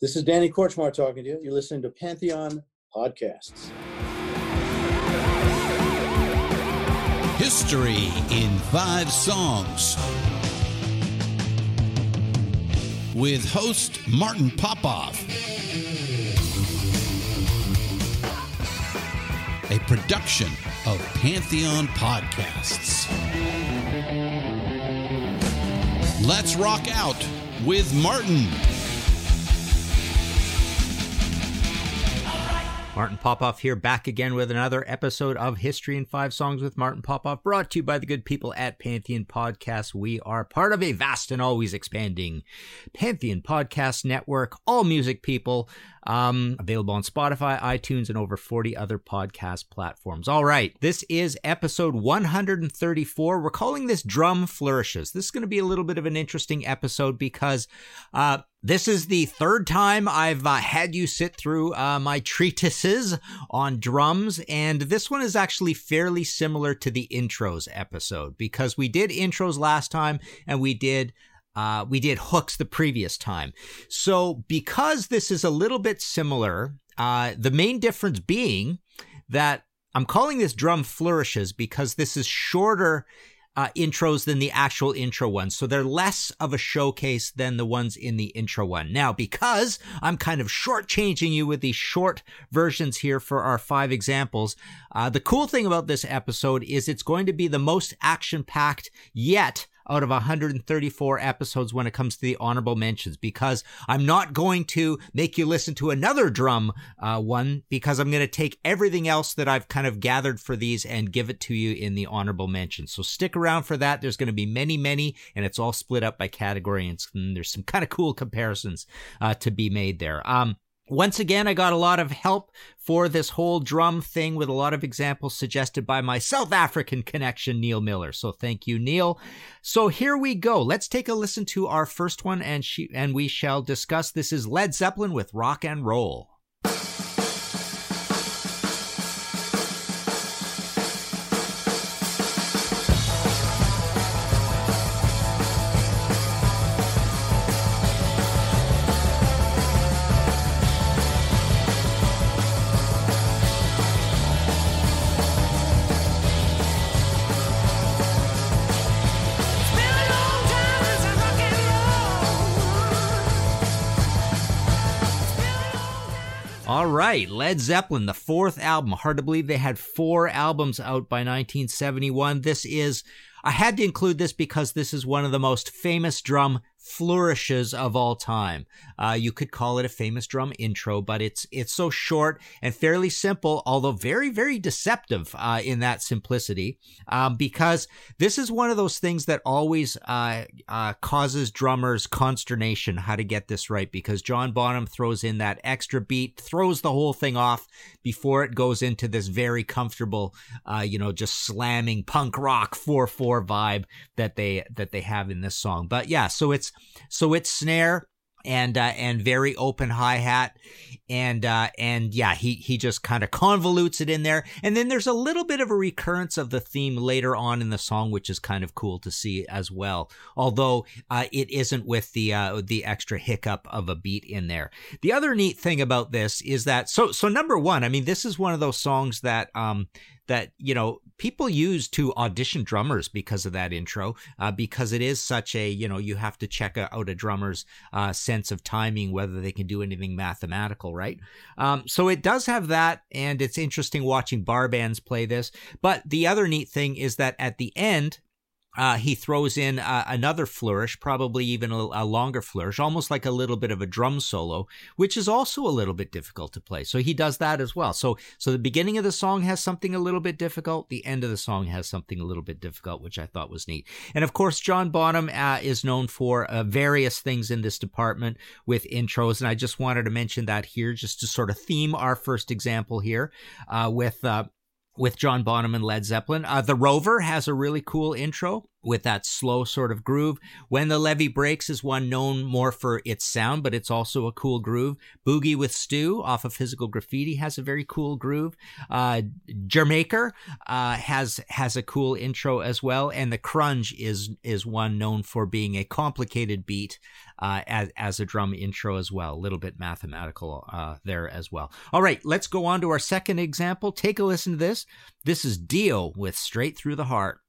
This is Danny Kortchmar talking to you. You're listening to Pantheon Podcasts. History in Five Songs. With host Martin Popoff. A production of Pantheon Podcasts. Let's rock out with Martin. Martin Popoff here, back again with another episode of History in Five Songs with Martin Popoff, brought to you by the good people at Pantheon Podcast. We are part of a vast and always expanding Pantheon Podcast Network, all music people, um, available on Spotify, iTunes, and over 40 other podcast platforms. All right, this is episode 134. We're calling this Drum Flourishes. This is going to be a little bit of an interesting episode because uh, this is the third time I've uh, had you sit through uh, my treatises on drums, and this one is actually fairly similar to the intros episode because we did intros last time and we did uh, we did hooks the previous time. So, because this is a little bit similar, uh, the main difference being that I'm calling this drum flourishes because this is shorter uh, intros than the actual intro ones. So they're less of a showcase than the ones in the intro one. Now, because I'm kind of shortchanging you with these short versions here for our five examples, uh, the cool thing about this episode is it's going to be the most action packed yet out of 134 episodes when it comes to the honorable mentions because I'm not going to make you listen to another drum uh, one because I'm going to take everything else that I've kind of gathered for these and give it to you in the honorable mentions. So stick around for that. There's going to be many, many, and it's all split up by category, and there's some kind of cool comparisons uh, to be made there. Um, once again, I got a lot of help for this whole drum thing with a lot of examples suggested by my South African connection, Neil Miller. So thank you, Neil. So here we go. Let's take a listen to our first one and she, and we shall discuss. This is Led Zeppelin with rock and roll. All right, Led Zeppelin, the fourth album. Hard to believe they had four albums out by 1971. This is, I had to include this because this is one of the most famous drum flourishes of all time. Uh, you could call it a famous drum intro, but it's it's so short and fairly simple, although very very deceptive uh, in that simplicity. Um, because this is one of those things that always uh, uh, causes drummers consternation how to get this right. Because John Bonham throws in that extra beat, throws the whole thing off before it goes into this very comfortable, uh, you know, just slamming punk rock four four vibe that they that they have in this song. But yeah, so it's so it's snare and uh, and very open hi hat. and uh, and yeah, he he just kind of convolutes it in there, and then there's a little bit of a recurrence of the theme later on in the song, which is kind of cool to see as well. Although uh, it isn't with the uh, the extra hiccup of a beat in there. The other neat thing about this is that so so number one, I mean, this is one of those songs that um that you know people use to audition drummers because of that intro uh, because it is such a you know you have to check out a drummer's uh, sense of timing whether they can do anything mathematical right? Um, so it does have that and it's interesting watching bar bands play this. But the other neat thing is that at the end uh, he throws in uh, another flourish, probably even a, a, longer flourish, almost like a little bit of a drum solo, which is also a little bit difficult to play. So he does that as well. So, so the beginning of the song has something a little bit difficult. The end of the song has something a little bit difficult, which I thought was neat. And of course, John Bonham uh, is known for uh, various things in this department with intros, and I just wanted to mention that here, just to sort of theme our first example here uh, with uh, with John Bonham and Led Zeppelin. Uh, the Rover has a really cool intro with that slow sort of groove. When the Levee Breaks is one known more for its sound, but it's also a cool groove. Boogie with Stew off of Physical Graffiti has a very cool groove. Uh, D'yer Mak'er uh, has has a cool intro as well, and the Crunge is is one known for being a complicated beat uh, as as a drum intro as well. A little bit mathematical uh, there as well. All right, let's go on to our second example. Take a listen to this. This is Dio with Straight Through the Heart.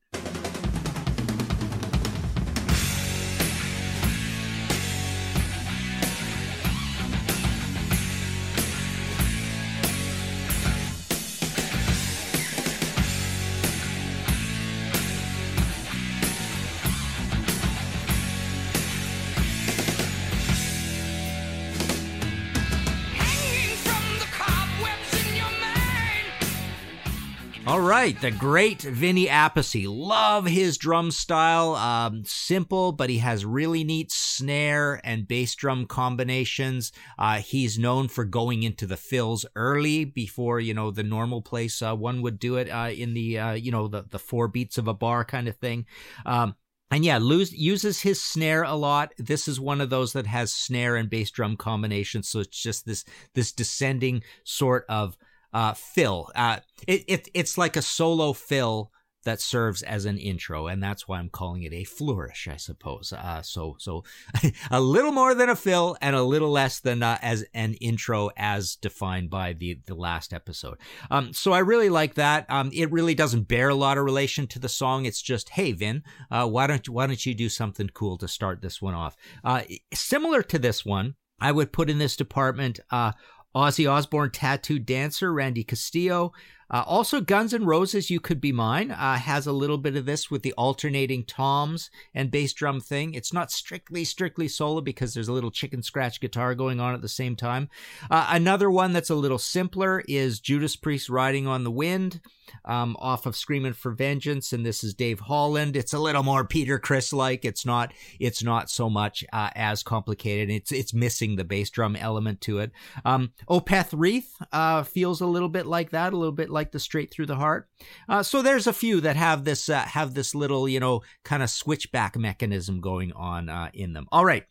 Right, the great Vinny Appice. Love his drum style. Um, simple, but he has really neat snare and bass drum combinations. Uh, he's known for going into the fills early before you know the normal place uh, one would do it uh, in the uh, you know the the four beats of a bar kind of thing. Um, and yeah, lose, uses his snare a lot. This is one of those that has snare and bass drum combinations, so it's just this this descending sort of uh, fill. Uh, it, it, it's like a solo fill that serves as an intro, and that's why I'm calling it a flourish, I suppose. Uh, so, so a little more than a fill and a little less than uh, as an intro, as defined by the the last episode. Um, so I really like that. Um, it really doesn't bear a lot of relation to the song. It's just, hey, Vin, uh, why don't why don't you do something cool to start this one off? Uh, similar to this one, I would put in this department uh, Ozzy Osbourne tattooed dancer Randy Castillo. Uh, also, Guns N' Roses, You Could Be Mine, uh, has a little bit of this with the alternating toms and bass drum thing. It's not strictly, strictly solo because there's a little chicken scratch guitar going on at the same time. Uh, another one that's a little simpler is Judas Priest Riding on the Wind um, off of Screaming for Vengeance, and this is Dave Holland. It's a little more Peter Criss like. It's not. It's not so much uh, as complicated. It's it's missing the bass drum element to it. Um, Opeth Wreath uh, feels a little bit like that, a little bit like the Straight Through the Heart. Uh, so there's a few that have this uh, have this little you know kind of switchback mechanism going on uh, in them. All right,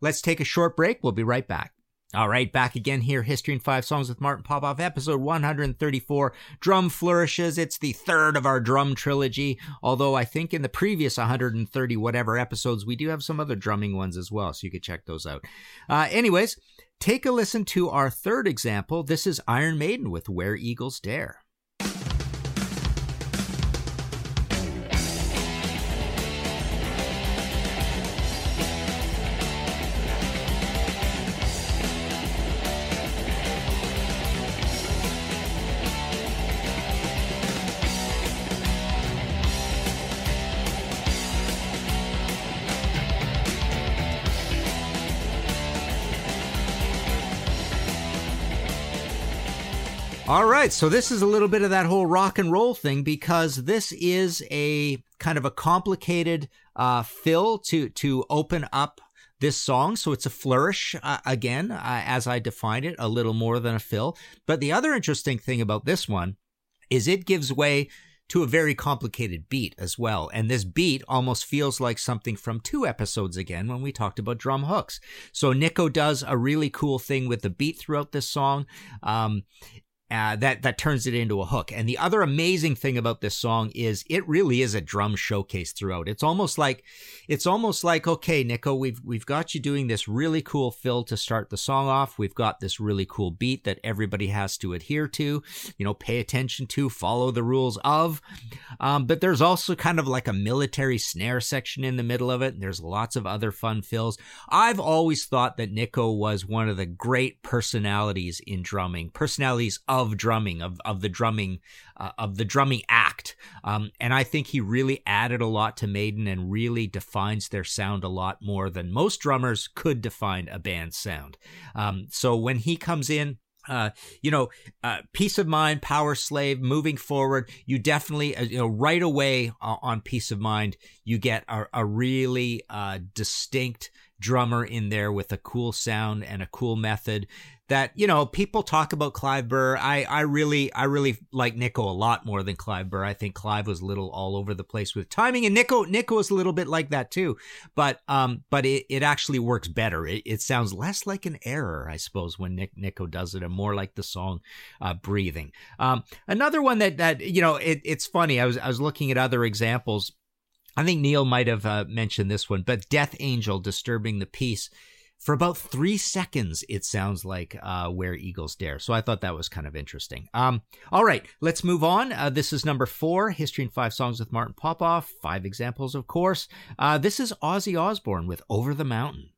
let's take a short break. We'll be right back. All right, back again here. History in Five Songs with Martin Popoff, episode 134, Drum Flourishes. It's the third of our drum trilogy, although I think in the previous 130 whatever episodes, we do have some other drumming ones as well, so you could check those out. Uh, anyways, take a listen to our third example. This is Iron Maiden with Where Eagles Dare. All right, so this is a little bit of that whole rock and roll thing because this is a kind of a complicated uh, fill to to open up this song. So it's a flourish uh, again, uh, as I defined it, a little more than a fill. But the other interesting thing about this one is it gives way to a very complicated beat as well. And this beat almost feels like something from two episodes again when we talked about drum hooks. So Nicko does a really cool thing with the beat throughout this song. Um, uh, that that turns it into a hook. And the other amazing thing about this song is it really is a drum showcase throughout. It's almost like it's almost like okay, Nicko, we've we've got you doing this really cool fill to start the song off. We've got this really cool beat that everybody has to adhere to, you know, pay attention to, follow the rules of. Um, but there's also kind of like a military snare section in the middle of it. And there's lots of other fun fills. I've always thought that Nicko was one of the great personalities in drumming, personalities of of drumming of of the drumming uh, of the drumming act um, and i think he really added a lot to maiden and really defines their sound a lot more than most drummers could define a band's sound um, so when he comes in uh, you know, uh, peace of mind, Powerslave, moving forward. You definitely, uh, you know, right away on peace of mind, you get a, a really uh, distinct drummer in there with a cool sound and a cool method that you know people talk about Clive Burr. I I really I really like Nicko a lot more than Clive Burr. I think Clive was a little all over the place with timing, and Nicko Nicko was a little bit like that too. But um, but it, it actually works better. It, it sounds less like an error, I suppose, when Nick Nicko does it, and more like the song uh, "Breathing." Um, another one that that you know it, it's funny. I was I was looking at other examples. I think Neil might have uh, mentioned this one, but Death Angel disturbing the peace for about three seconds, it sounds like uh, Where Eagles Dare. So I thought that was kind of interesting. Um, all right, let's move on. Uh, this is number four History in Five Songs with Martin Popoff. Five examples, of course. Uh, this is Ozzy Osbourne with Over the Mountain.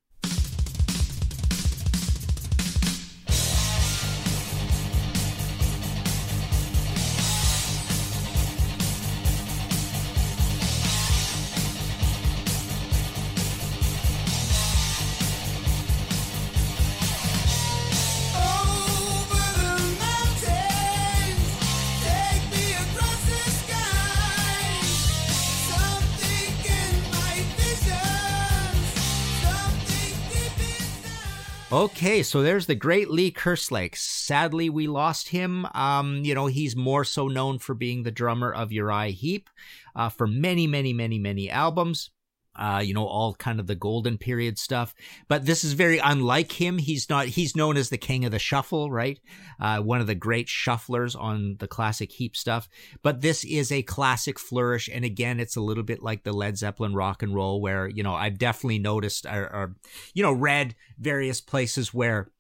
Okay, so there's the great Lee Kerslake. Sadly, we lost him. Um, you know, he's more so known for being the drummer of Uriah Heep uh, for many, many, many, many albums uh, you know, all kind of the golden period stuff. But this is very unlike him. He's not, he's known as the king of the shuffle, right? Uh, one of the great shufflers on the classic Heep stuff. But this is a classic flourish. And again, it's a little bit like the Led Zeppelin rock and roll where, you know, I've definitely noticed or, or you know, read various places where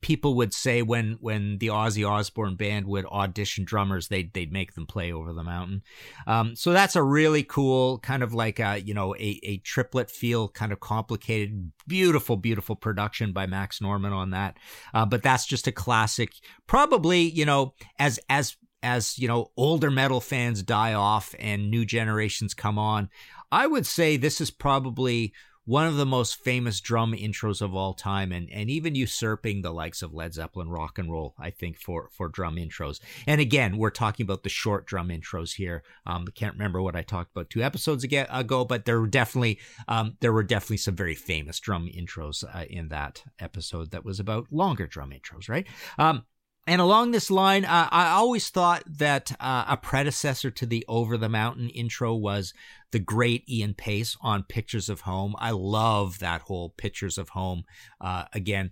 people would say when when the Ozzy Osbourne band would audition drummers, they'd they'd make them play over the mountain. Um, so that's a really cool kind of like a you know a a triplet feel, kind of complicated, beautiful, beautiful production by Max Norman on that. Uh, but that's just a classic. Probably you know as as as you know older metal fans die off and new generations come on. I would say this is probably one of the most famous drum intros of all time and, and even usurping the likes of Led Zeppelin rock and roll, I think, for, for drum intros. And again, we're talking about the short drum intros here. Um, I can't remember what I talked about two episodes ago, but there were definitely, um, there were definitely some very famous drum intros uh, in that episode that was about longer drum intros, right? Um, and along this line, uh, I always thought that uh, a predecessor to the Over the Mountain intro was the great Ian Paice on Pictures of Home. I love that whole Pictures of Home. Uh, again,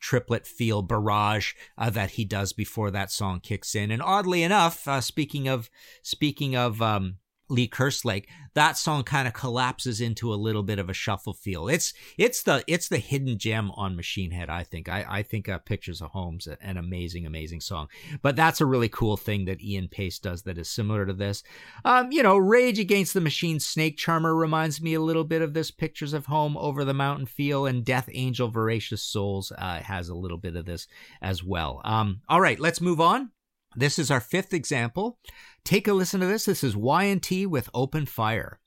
triplet feel barrage uh, that he does before that song kicks in. And oddly enough, uh, speaking of speaking of um, Lee Kerslake, that song kind of collapses into a little bit of a shuffle feel. It's it's the it's the hidden gem on Machine Head. I think I I think uh, Pictures of Home's an amazing amazing song. But that's a really cool thing that Ian Paice does that is similar to this. Um, you know, Rage Against the Machine, Snake Charmer reminds me a little bit of this Pictures of Home over the mountain feel, and Death Angel Voracious Souls uh, has a little bit of this as well. Um, all right, let's move on. This is our fifth example. Take a listen to this. This is Y&T with Open Fire.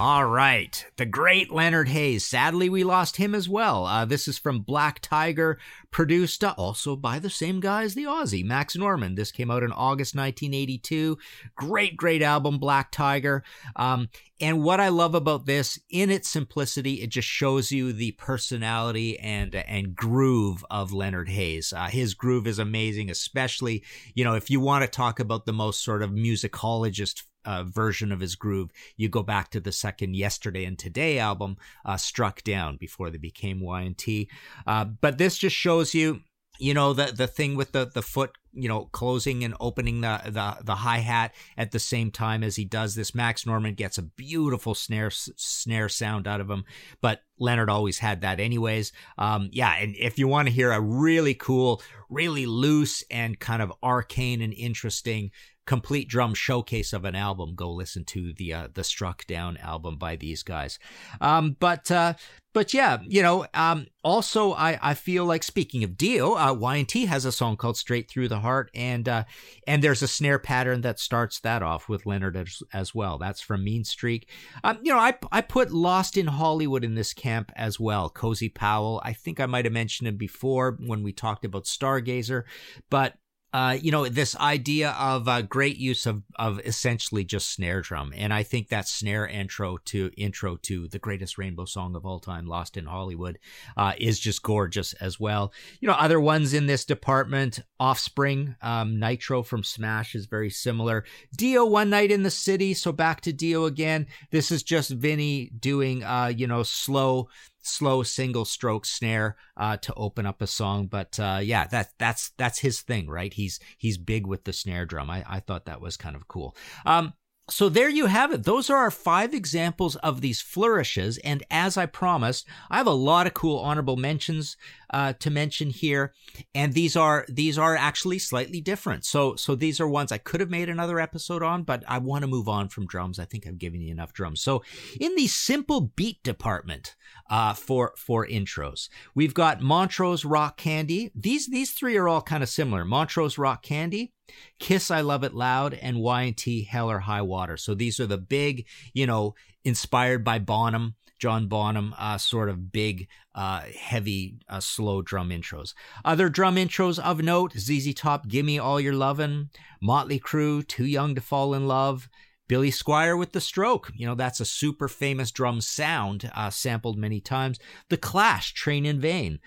All right. The great Leonard Haze. Sadly, we lost him as well. Uh, this is from Black Tiger, produced uh, also by the same guy as the Ozzy, Max Norman. This came out in August 1982. Great, great album, Black Tiger. Um, and what I love about this, in its simplicity, it just shows you the personality and and groove of Leonard Haze. Uh, his groove is amazing, especially you know if you want to talk about the most sort of musicologist uh, version of his groove. You go back to the second Yesterday and Today album, uh, Struck Down, before they became Y&T. Uh, but this just shows you, you know, the the thing with the the foot, you know, closing and opening the the the hi hat at the same time as he does this. Max Norman gets a beautiful snare snare sound out of him, but Leonard always had that anyways. Um, yeah, and if you want to hear a really cool, really loose and kind of arcane and interesting complete drum showcase of an album, go listen to the uh, the Struck Down album by these guys. Um, but uh, but yeah, you know, um, also I, I feel like speaking of Dio, uh, Y&T has a song called Straight Through the Heart, and uh, and there's a snare pattern that starts that off with Leonard as, as well. That's from Mean Streak. Um, you know, I I put Lost in Hollywood in this camp as well. Cozy Powell. I think I might have mentioned him before when we talked about Stargazer, but uh, you know, this idea of uh, great use of of essentially just snare drum, and I think that snare intro to intro to the greatest rainbow song of all time, "Lost in Hollywood," uh, is just gorgeous as well. You know, other ones in this department, Offspring, um, Nitro from Smash is very similar. Dio, One Night in the City, so back to Dio again. This is just Vinny doing, uh, you know, slow slow single stroke snare uh, to open up a song. But uh, yeah, that that's that's his thing, right? He's he's big with the snare drum. I, I thought that was kind of cool. Um, so there you have it. Those are our five examples of these flourishes. And as I promised, I have a lot of cool honorable mentions uh, to mention here, and these are these are actually slightly different. So so these are ones I could have made another episode on, but I want to move on from drums. I think I've given you enough drums. So in the simple beat department uh, for for intros, we've got Montrose Rock Candy. These these three are all kind of similar. Montrose Rock Candy. Kiss I Love It Loud and Y&T Hell or High Water. So these are the big, you know, inspired by Bonham John Bonham, uh, sort of big, uh, heavy, uh, slow drum intros. Other drum intros of note ZZ Top, Gimme All Your Lovin', Motley Crue, Too Young to Fall in Love, Billy Squier with the stroke. You know, that's a super famous drum sound, uh, sampled many times. The Clash, Train in Vain.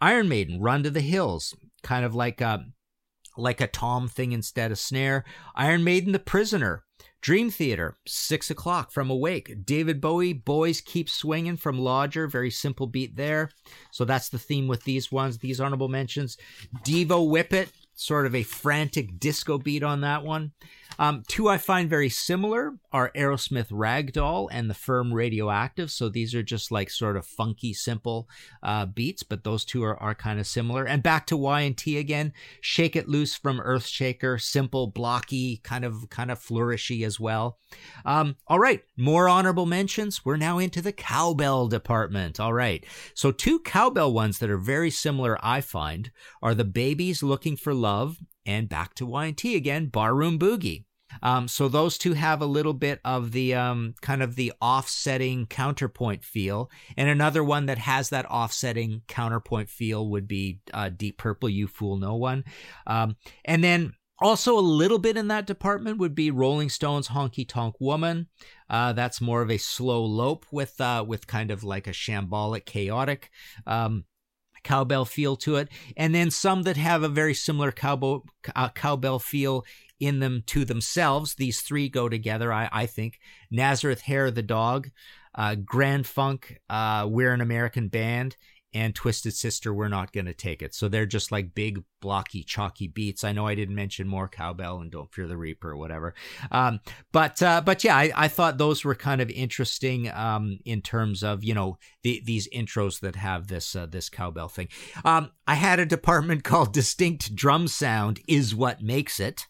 Iron Maiden, Run to the Hills, kind of like a, like a tom thing instead of snare. Iron Maiden, The Prisoner. Dream Theater, six o'clock from Awake. David Bowie, Boys Keep Swinging from Lodger. Very simple beat there. So that's the theme with these ones, these honorable mentions. Devo Whip It, sort of a frantic disco beat on that one. Um, two I find very similar are Aerosmith Ragdoll and The Firm Radioactive. So these are just like sort of funky, simple uh, beats, but those two are, are kind of similar. And back to Y&T again, Shake It Loose from Earthshaker, simple, blocky, kind of kind of flourishy as well. Um, all right, more honorable mentions. We're now into the cowbell department. All right, so two cowbell ones that are very similar, I find, are the Babys Looking for Love and back to Y&T again, Barroom Boogie. Um, so those two have a little bit of the um, kind of the offsetting counterpoint feel, and another one that has that offsetting counterpoint feel would be uh, Deep Purple, "You Fool No One," um, and then also a little bit in that department would be Rolling Stones' "Honky Tonk Woman." Uh, that's more of a slow lope with uh, with kind of like a shambolic, chaotic um, cowbell feel to it, and then some that have a very similar cowbell uh, cowbell feel in them to themselves. These three go together, I, I think. Nazareth Hair the Dog, uh, Grand Funk, uh, We're an American Band, and Twisted Sister, We're Not Gonna Take It. So they're just like big, blocky, chalky beats. I know I didn't mention more cowbell and Don't Fear the Reaper or whatever. Um, but uh, but yeah, I, I, thought those were kind of interesting um, in terms of you know the, these intros that have this uh, this cowbell thing. Um, I had a department called Distinct Drum Sound is what makes it.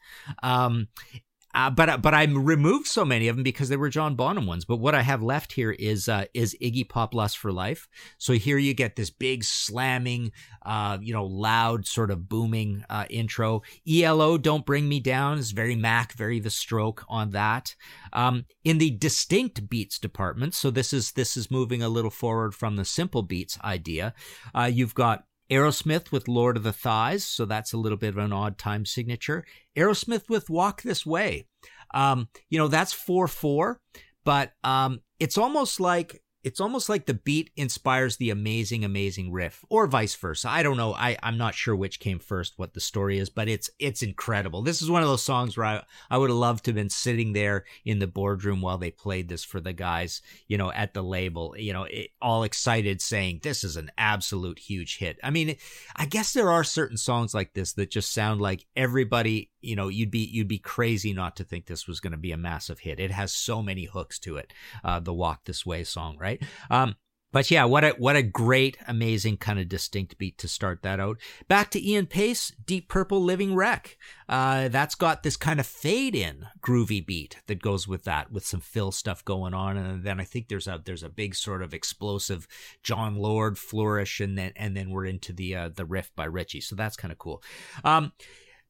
Uh, but but I removed so many of them because they were John Bonham ones. But what I have left here is uh, is Iggy Pop Lust for Life. So here you get this big slamming, uh, you know, loud sort of booming uh, intro. ELO Don't Bring Me Down is very Mac, very The Stroke on that. Um, in the distinct beats department, so this is this is moving a little forward from the simple beats idea. Uh, you've got Aerosmith with Lord of the Thighs, so that's a little bit of an odd time signature. Aerosmith with Walk This Way. Um, you know, that's 4 4, but um, it's almost like it's almost like the beat inspires the amazing amazing riff or vice versa. I don't know. I i'm not sure which came first what the story is but it's it's incredible. This is one of those songs where i, I would have loved to have been sitting there in the boardroom while they played this for the guys you know at the label you know it, all excited saying this is an absolute huge hit. I mean i guess there are certain songs like this that just sound like everybody you know you'd be you'd be crazy not to think this was going to be a massive hit it has so many hooks to it uh, the walk this way song right? Um, but yeah, what a what a great, amazing kind of distinct beat to start that out. Back to Ian Paice, Deep Purple, Living Wreck. Uh, that's got this kind of fade in groovy beat that goes with that, with some fill stuff going on, and then I think there's a there's a big sort of explosive Jon Lord flourish, and then and then we're into the uh, the riff by Ritchie. So that's kind of cool. Um,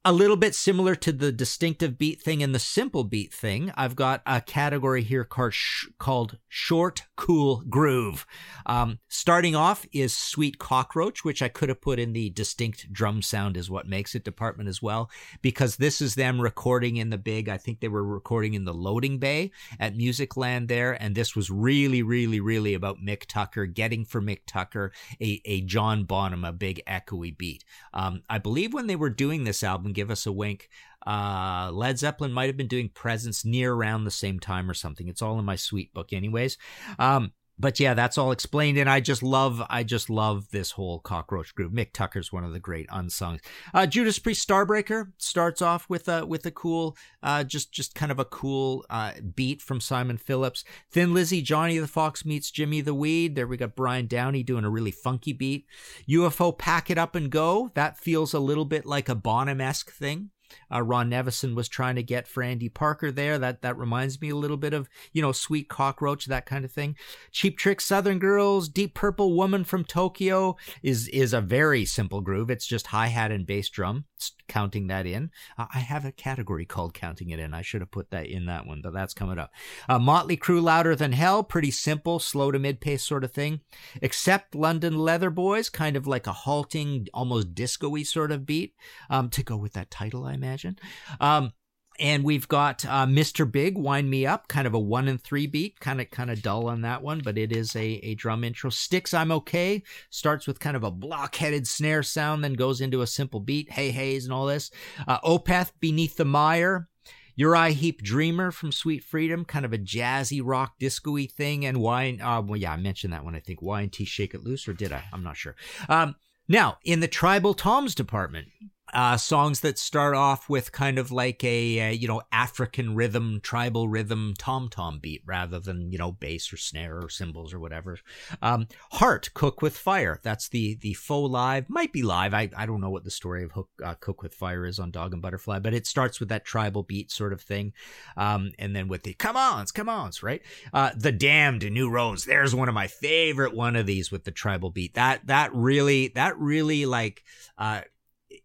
a little bit similar to the distinctive beat thing and the simple beat thing, I've got a category here called, sh- called short, cool groove. Um, starting off is Sweet Cockroach, which I could have put in the distinct drum sound is what makes it department as well, because this is them recording in the big, I think they were recording in the loading bay at Musicland there. And this was really, really, really about Mick Tucker, getting for Mick Tucker a, a John Bonham, a big echoey beat. Um, I believe when they were doing this album, Give Us a Wink. Uh, Led Zeppelin might have been doing Presence near around the same time or something. It's all in my sweet book, anyways. Um, but yeah, that's all explained, and I just love, I just love this whole cockroach group. Mick Tucker's one of the great unsung. Uh, Judas Priest Starbreaker starts off with a with a cool, uh, just just kind of a cool uh, beat from Simon Phillips. Thin Lizzy, Johnny the Fox meets Jimmy the Weed. There we got Brian Downey doing a really funky beat. UFO, Pack It Up and Go. That feels a little bit like a Bonham esque thing uh, Ron Nevison was trying to get for Andy Parker there. That that reminds me a little bit of you know Sweet Cockroach, that kind of thing. Cheap Trick, Southern Girls, Deep Purple, Woman from Tokyo is is a very simple groove. It's just hi hat and bass drum counting that in. Uh, I have a category called counting it in. I should have put that in that one, but that's coming up. Uh, Motley Crue, Louder Than Hell, pretty simple, slow to mid pace sort of thing. Accept London Leather Boys, kind of like a halting, almost disco-y sort of beat um, to go with that title, I imagine. Um, and we've got uh, Mr. Big, Wind Me Up, kind of a one and three beat, kind of kind of dull on that one, but it is a, a drum intro. Styx, I'm okay. Starts with kind of a block-headed snare sound, then goes into a simple beat, hey haze and all this. Uh, Opeth, Beneath the Mire. Uriah Heep Dreamer from Sweet Freedom, kind of a jazzy rock disco-y thing, and wine. Uh, well, yeah, I mentioned that one. I think Y and T Shake It Loose, or did I? I'm not sure. Um, now, in the Tribal Toms department, uh, songs that start off with kind of like a, a, you know African rhythm, tribal rhythm, tom tom beat rather than you know bass or snare or cymbals or whatever. Um, Heart, Cook with Fire. That's the the faux live, might be live. I, I don't know what the story of Hook, uh, Cook with Fire is on Dog and Butterfly, but it starts with that tribal beat sort of thing, um, and then with the come ons, come ons, right? Uh, the Damned, New Rose. There's one of my favorite one of these with the tribal beat. That that really that really like uh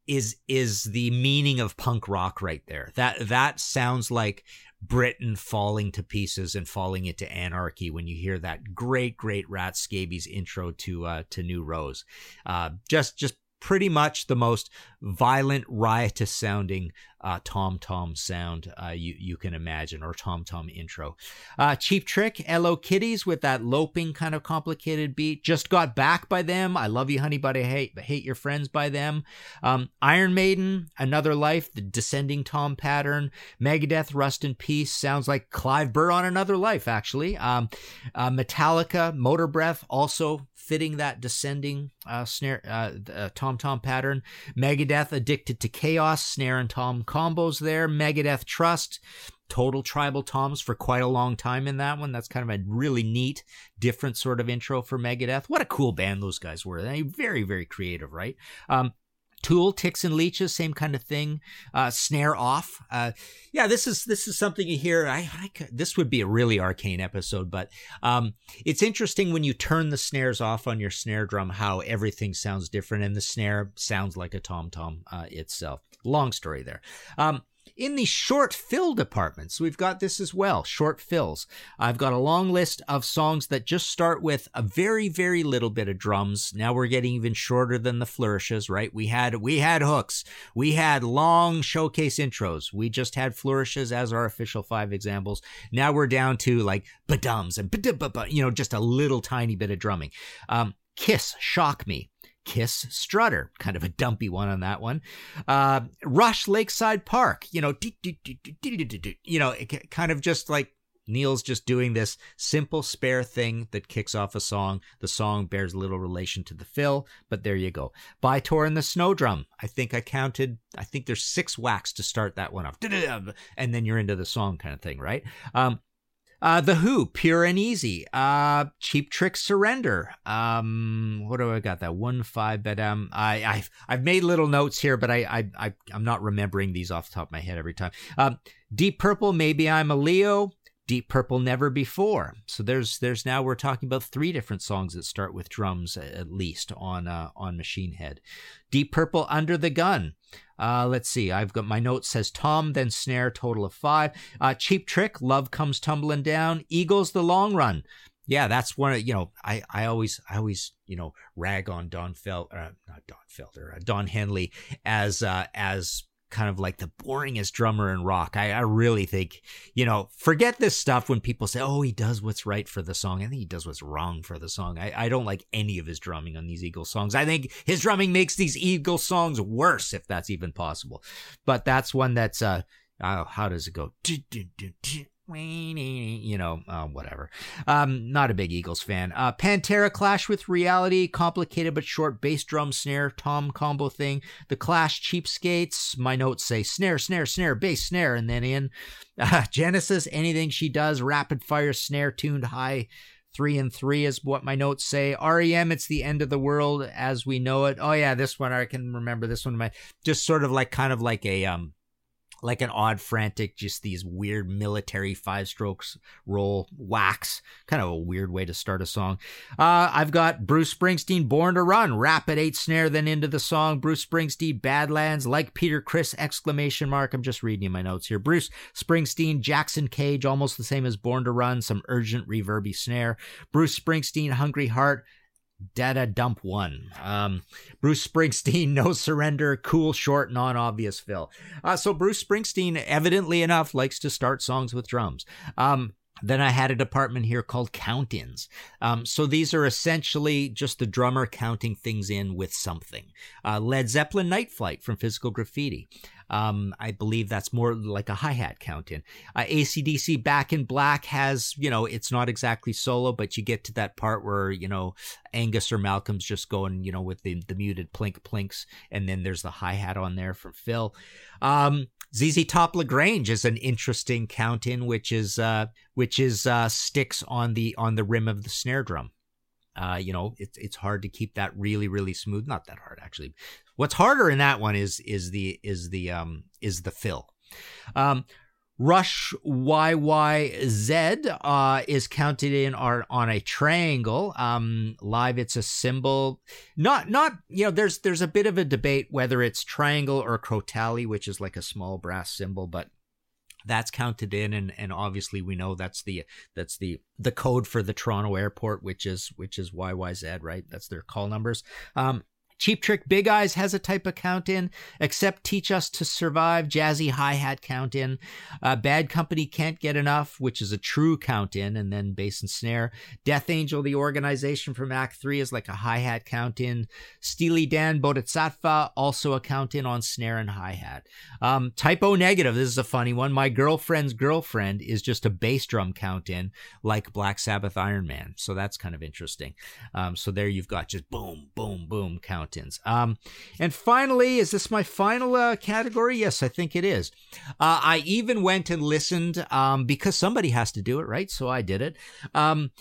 is is the meaning of punk rock right there. That that sounds like Britain falling to pieces and falling into anarchy when you hear that great great Rat Scabies intro to uh, to New Rose. Uh, just just pretty much the most violent, riotous sounding uh, tom tom sound uh, you you can imagine, or tom tom intro. Uh, Cheap Trick, Hello Kitties with that loping kind of complicated beat. Just got back by them. I love you, honey, but I hate hate your friends by them. Um, Iron Maiden, Another Life, the descending tom pattern. Megadeth, Rust in Peace sounds like Clive Burr on Another Life, actually. Um, uh, Metallica, Motorbreath, also fitting that descending uh, snare uh, tom tom pattern. Megadeth, Addicted to Chaos, snare and tom combos there. Megadeth Trust, total tribal toms for quite a long time in that one. That's kind of a really neat, different sort of intro for Megadeth. What a cool band those guys were. They very, very creative, right? Um, Tool, Ticks and Leeches, same kind of thing. Uh, snare off. Uh, yeah, this is this is something you hear. I, I this would be a really arcane episode, but um, it's interesting when you turn the snares off on your snare drum, how everything sounds different, and the snare sounds like a tom tom uh, itself. Long story there. Um, in the short fill departments, we've got this as well short fills. I've got a long list of songs that just start with a very, very little bit of drums. Now we're getting even shorter than the flourishes, right? We had we had hooks, we had long showcase intros, we just had flourishes as our official five examples. Now we're down to like badums and you know just a little tiny bit of drumming. Um, Kiss, Shock Me, Kiss Strutter, kind of a dumpy one on that one. Uh, Rush Lakeside Park, you know, you know, kind of just like Neil's just doing this simple spare thing that kicks off a song. The song bears little relation to the fill, but there you go. By Tor and the Snowdrum. I think I counted, I think there's six whacks to start that one off. And then you're into the song kind of thing, right? Um, uh, the Who, Pure and Easy. Uh, Cheap Trick, Surrender. Um, what do I got? That one five, but um, I I've I've made little notes here, but I I, I I'm not remembering these off the top of my head every time. Um, Deep Purple, Maybe I'm a Leo. Deep Purple Never Before. So there's there's now we're talking about three different songs that start with drums at least on uh, on Machine Head. Deep Purple Under the Gun. Uh, let's see. I've got my note says Tom, then snare, total of five. Uh, Cheap Trick, Love Comes Tumbling Down. Eagles, The Long Run. Yeah, that's one of you know. I I always I always you know rag on Don Fel uh, not Don Felder uh, Don Henley as uh, as kind of like the boringest drummer in rock. I, I really think, you know, forget this stuff when people say, oh, he does what's right for the song. I think he does what's wrong for the song. I, I don't like any of his drumming on these Eagles songs. I think his drumming makes these Eagles songs worse, if that's even possible. But that's one that's, uh, oh, how does it go? You know, uh, whatever. Um, not a big Eagles fan. Uh, Pantera Clash with Reality, complicated but short bass drum snare tom combo thing. The Clash Cheapskates. My notes say snare, snare, snare, bass snare, and then in uh, Genesis. Anything she does, rapid fire snare tuned high. Three and three is what my notes say. REM, it's the end of the world as we know it. Oh yeah, this one I can remember. This one, my just sort of like kind of like a um like an odd frantic just these weird military five strokes roll wax kind of a weird way to start a song. Uh, i've got bruce springsteen born to run rapid eight snare then into the song bruce springsteen badlands like peter criss exclamation mark. I'm just reading my notes here. Bruce springsteen jackson cage almost the same as born to run some urgent reverby snare. Bruce springsteen hungry heart Data Dump One. Um, Bruce Springsteen, No Surrender, cool, short, non obvious fill. Uh, so Bruce Springsteen, evidently enough, likes to start songs with drums. Um, then I had a department here called count ins. Um, so these are essentially just the drummer counting things in with something. Uh, Led Zeppelin Night Flight from Physical Graffiti. Um, I believe that's more like a hi hat count in. Uh, ACDC Back in Black has, you know, it's not exactly solo, but you get to that part where, you know, Angus or Malcolm's just going, you know, with the, the muted plink plinks, and then there's the hi hat on there from Phil. Um, ZZ Top Lagrange is an interesting count in, which is uh, which is uh, sticks on the on the rim of the snare drum. Uh, you know, it's it's hard to keep that really really smooth. Not that hard actually. What's harder in that one is is the is the um is the fill. Um, Rush YYZ uh, is counted in our, on a triangle. Um, live, it's a symbol. Not not you know. There's there's a bit of a debate whether it's triangle or crotale, which is like a small brass symbol, but that's counted in and, and obviously we know that's the that's the the code for the Toronto airport which is which is YYZ right? That's their call numbers. Um Cheap Trick Big Eyes has a type of count in. Accept Teach Us to Survive, jazzy hi hat count in. Uh, Bad Company Can't Get Enough, which is a true count in, and then bass and snare. Death Angel, the organization from Act 3, is like a hi hat count in. Steely Dan Bodhisattva, also a count in on snare and hi hat. Um, Type O Negative, this is a funny one. My girlfriend's girlfriend is just a bass drum count in, like Black Sabbath Iron Man. So that's kind of interesting. Um, so there you've got just boom, boom, boom count mountains. Um, and finally, is this my final uh, category? Yes, I think it is. Uh, I even went and listened um, because somebody has to do it, right? So I did it. Um,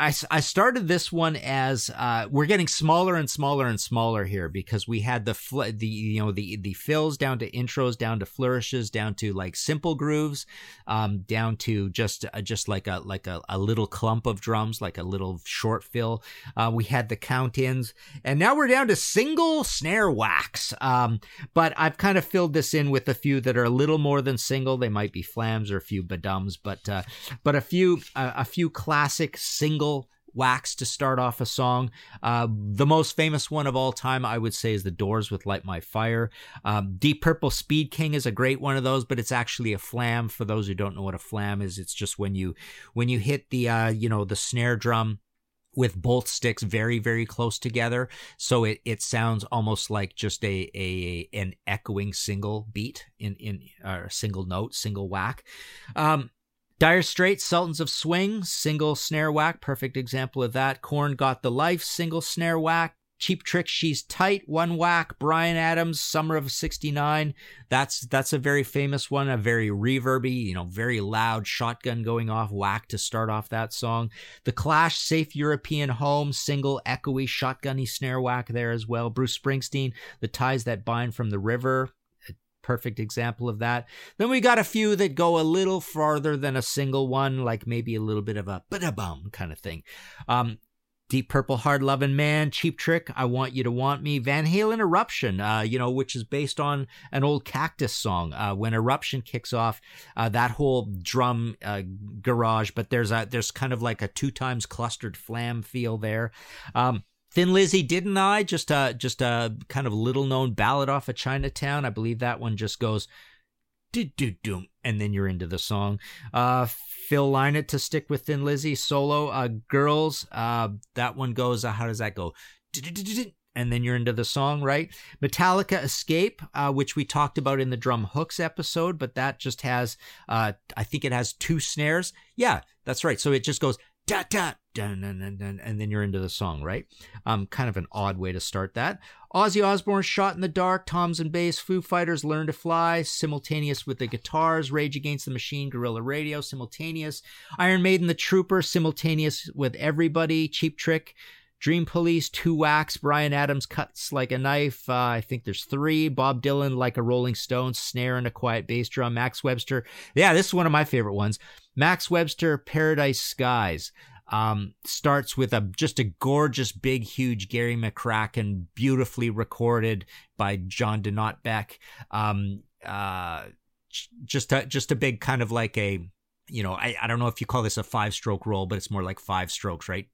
I, I started this one as uh, we're getting smaller and smaller and smaller here because we had the fl- the you know the the fills down to intros down to flourishes down to like simple grooves um, down to just uh, just like a like a, a little clump of drums like a little short fill. Uh, we had the count ins and now we're down to single snare whacks um, but I've kind of filled this in with a few that are a little more than single. They might be flams or a few badums but uh, but a few uh, a few classic single wax to start off a song. Uh, the most famous one of all time, I would say, is The Doors with Light My Fire. Um, Deep Purple Speed King is a great one of those, but it's actually a flam. For those who don't know what a flam is, it's just when you when you hit the uh, you know the snare drum with both sticks very very close together so it, it sounds almost like just a, a an echoing single beat in in uh, single note single whack um Dire Straits, Sultans of Swing, single snare whack, perfect example of that. Korn Got the Life, single snare whack. Cheap Trick, She's Tight, one whack. Bryan Adams, Summer of '69. That's that's a very famous one, a very reverby, you know, very loud shotgun going off whack to start off that song. The Clash, Safe European Home, single echoey shotgunny snare whack there as well. Bruce Springsteen, The Ties That Bind from the River, perfect example of that. Then we got a few that go a little farther than a single one, like maybe a little bit of a bada bum kind of thing. Um, Deep Purple Hard Lovin' Man, Cheap Trick, I Want You to Want Me, Van Halen Eruption, uh, you know, which is based on an old Cactus song. Uh, when Eruption kicks off, uh, that whole drum uh, garage, but there's a there's kind of like a two times clustered flam feel there. Um, Thin Lizzy, didn't I? Just a just a kind of little known ballad off of Chinatown. I believe that one just goes do do and then you're into the song. Uh, Phil Lynott to stick with Thin Lizzy solo. Uh, Girls, uh, that one goes. Uh, how does that go? And then you're into the song, right? Metallica Escape, uh, which we talked about in the drum hooks episode, but that just has, uh, I think it has two snares. Yeah, that's right. So it just goes dun, dun, dun, dun, and then you're into the song, right? Um, kind of an odd way to start that. Ozzy Osbourne, Shot in the Dark, Toms and Bass, Foo Fighters, Learn to Fly, simultaneous with the guitars, Rage Against the Machine, Guerrilla Radio, simultaneous. Iron Maiden, The Trooper, simultaneous with everybody, Cheap Trick, Dream Police, Two Wax, Bryan Adams, Cuts Like a Knife. Uh, I think there's three. Bob Dylan, Like a Rolling Stone, Snare and a Quiet Bass Drum. Max Webster. Yeah, this is one of my favorite ones. Max Webster, Paradise Skies. Um, starts with a just a gorgeous, big, huge Gary McCracken, beautifully recorded by John Denot Um, uh, just a just a big kind of like a you know, I, I don't know if you call this a five stroke roll, but it's more like five strokes, right?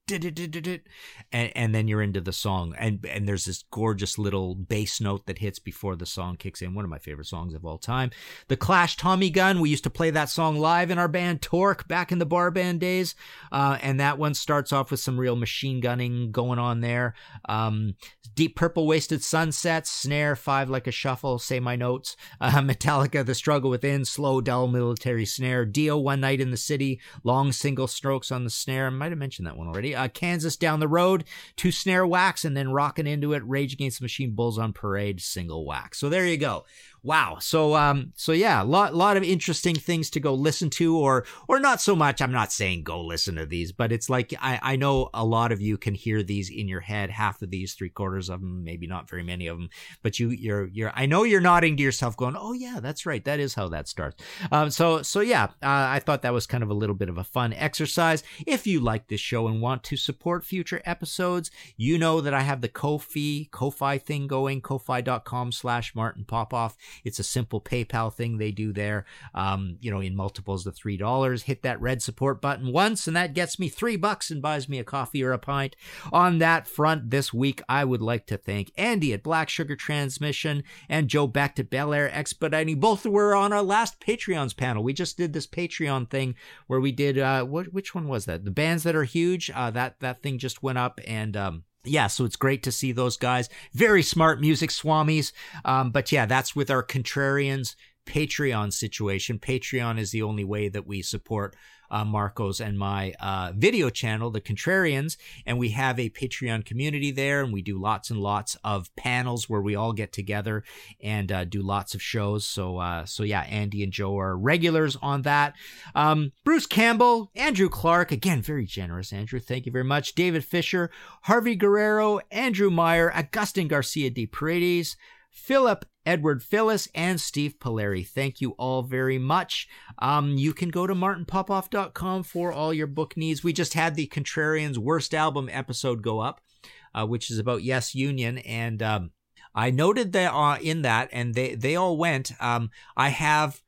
And, and then you're into the song. And, and there's this gorgeous little bass note that hits before the song kicks in. One of my favorite songs of all time. The Clash Tommy Gun. We used to play that song live in our band Torque back in the bar band days. Uh, and that one starts off with some real machine gunning going on there. Um, Deep Purple Wasted Sunsets, Snare, Five Like a Shuffle, Say My Notes. Uh, Metallica, The Struggle Within, Slow, Dull Military Snare. Dio, One Night in the City, long single strokes on the snare. I might have mentioned that one already. Uh, Kansas Down the Road, two snare whacks, and then rocking into it. Rage Against the Machine, Bulls on Parade, single whack. So there you go wow. So um so yeah, a lot lot of interesting things to go listen to or or not so much. I'm not saying go listen to these, but it's like I I know a lot of you can hear these in your head, half of these, three quarters of them, maybe not very many of them, but you you're you're I know you're nodding to yourself going, "Oh yeah, that's right. That is how that starts." Um so so yeah, uh, I thought that was kind of a little bit of a fun exercise. If you like this show and want to support future episodes, you know that I have the Ko-fi Ko-fi thing going, ko-fi.com slash Martin Popoff. It's a simple PayPal thing they do there, um, you know, in multiples of $3. Hit that red support button once, and that gets me three bucks and buys me a coffee or a pint. On that front, this week, I would like to thank Andy at Black Sugar Transmission and Joe Back to Bel Air Expediting. Both were on our last Patreons panel. We just did this Patreon thing where we did, uh, which one was that? The bands that are huge. Uh, that, that thing just went up and, um, yeah, so it's great to see those guys. Very smart music swamis. Um, but yeah, that's with our contrarians Patreon situation. Patreon is the only way that we support uh, Marco's and my uh, video channel, The Contrarians, and we have a Patreon community there, and we do lots and lots of panels where we all get together and uh, do lots of shows. So, uh, so yeah, Andy and Joe are regulars on that. Um, Bruce Campbell, Andrew Clark, again, very generous, Andrew. Thank you very much. David Fisher, Harvey Guerrero, Andrew Meyer, Augustin Garcia de Paredes, Philip Edward Phyllis, and Steve Polari. Thank you all very much. Um, you can go to martinpopoff.com for all your book needs. We just had the Contrarians Worst Album episode go up, uh, which is about Yes Union, and um, I noted that uh, in that, and they they all went. Um, I have,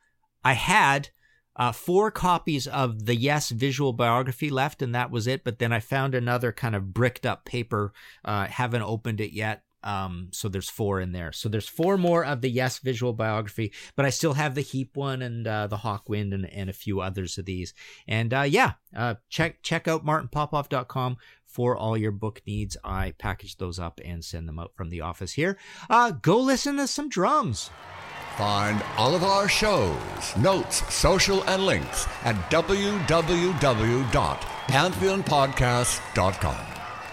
I had. Uh, four copies of the Yes visual biography left, and that was it. But then I found another kind of bricked up paper. Uh, haven't opened it yet. Um, so there's four in there. So there's four more of the Yes visual biography, but I still have the Heep one and uh, the Hawkwind and, and a few others of these. And uh, yeah, uh, check check out martinpopoff.com for all your book needs. I package those up and send them out from the office here. Uh, go listen to some drums. Find all of our shows, notes, social, and links at www.pantheonpodcast.com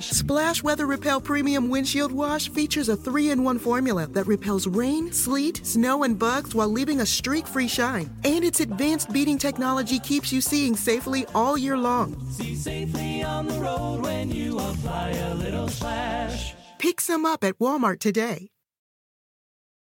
Splash Weather Repel Premium Windshield Wash features a three in one formula that repels rain, sleet, snow, and bugs while leaving a streak free shine. And its advanced beading technology keeps you seeing safely all year long. See safely on the road when you apply a little splash. Pick some up at Walmart today.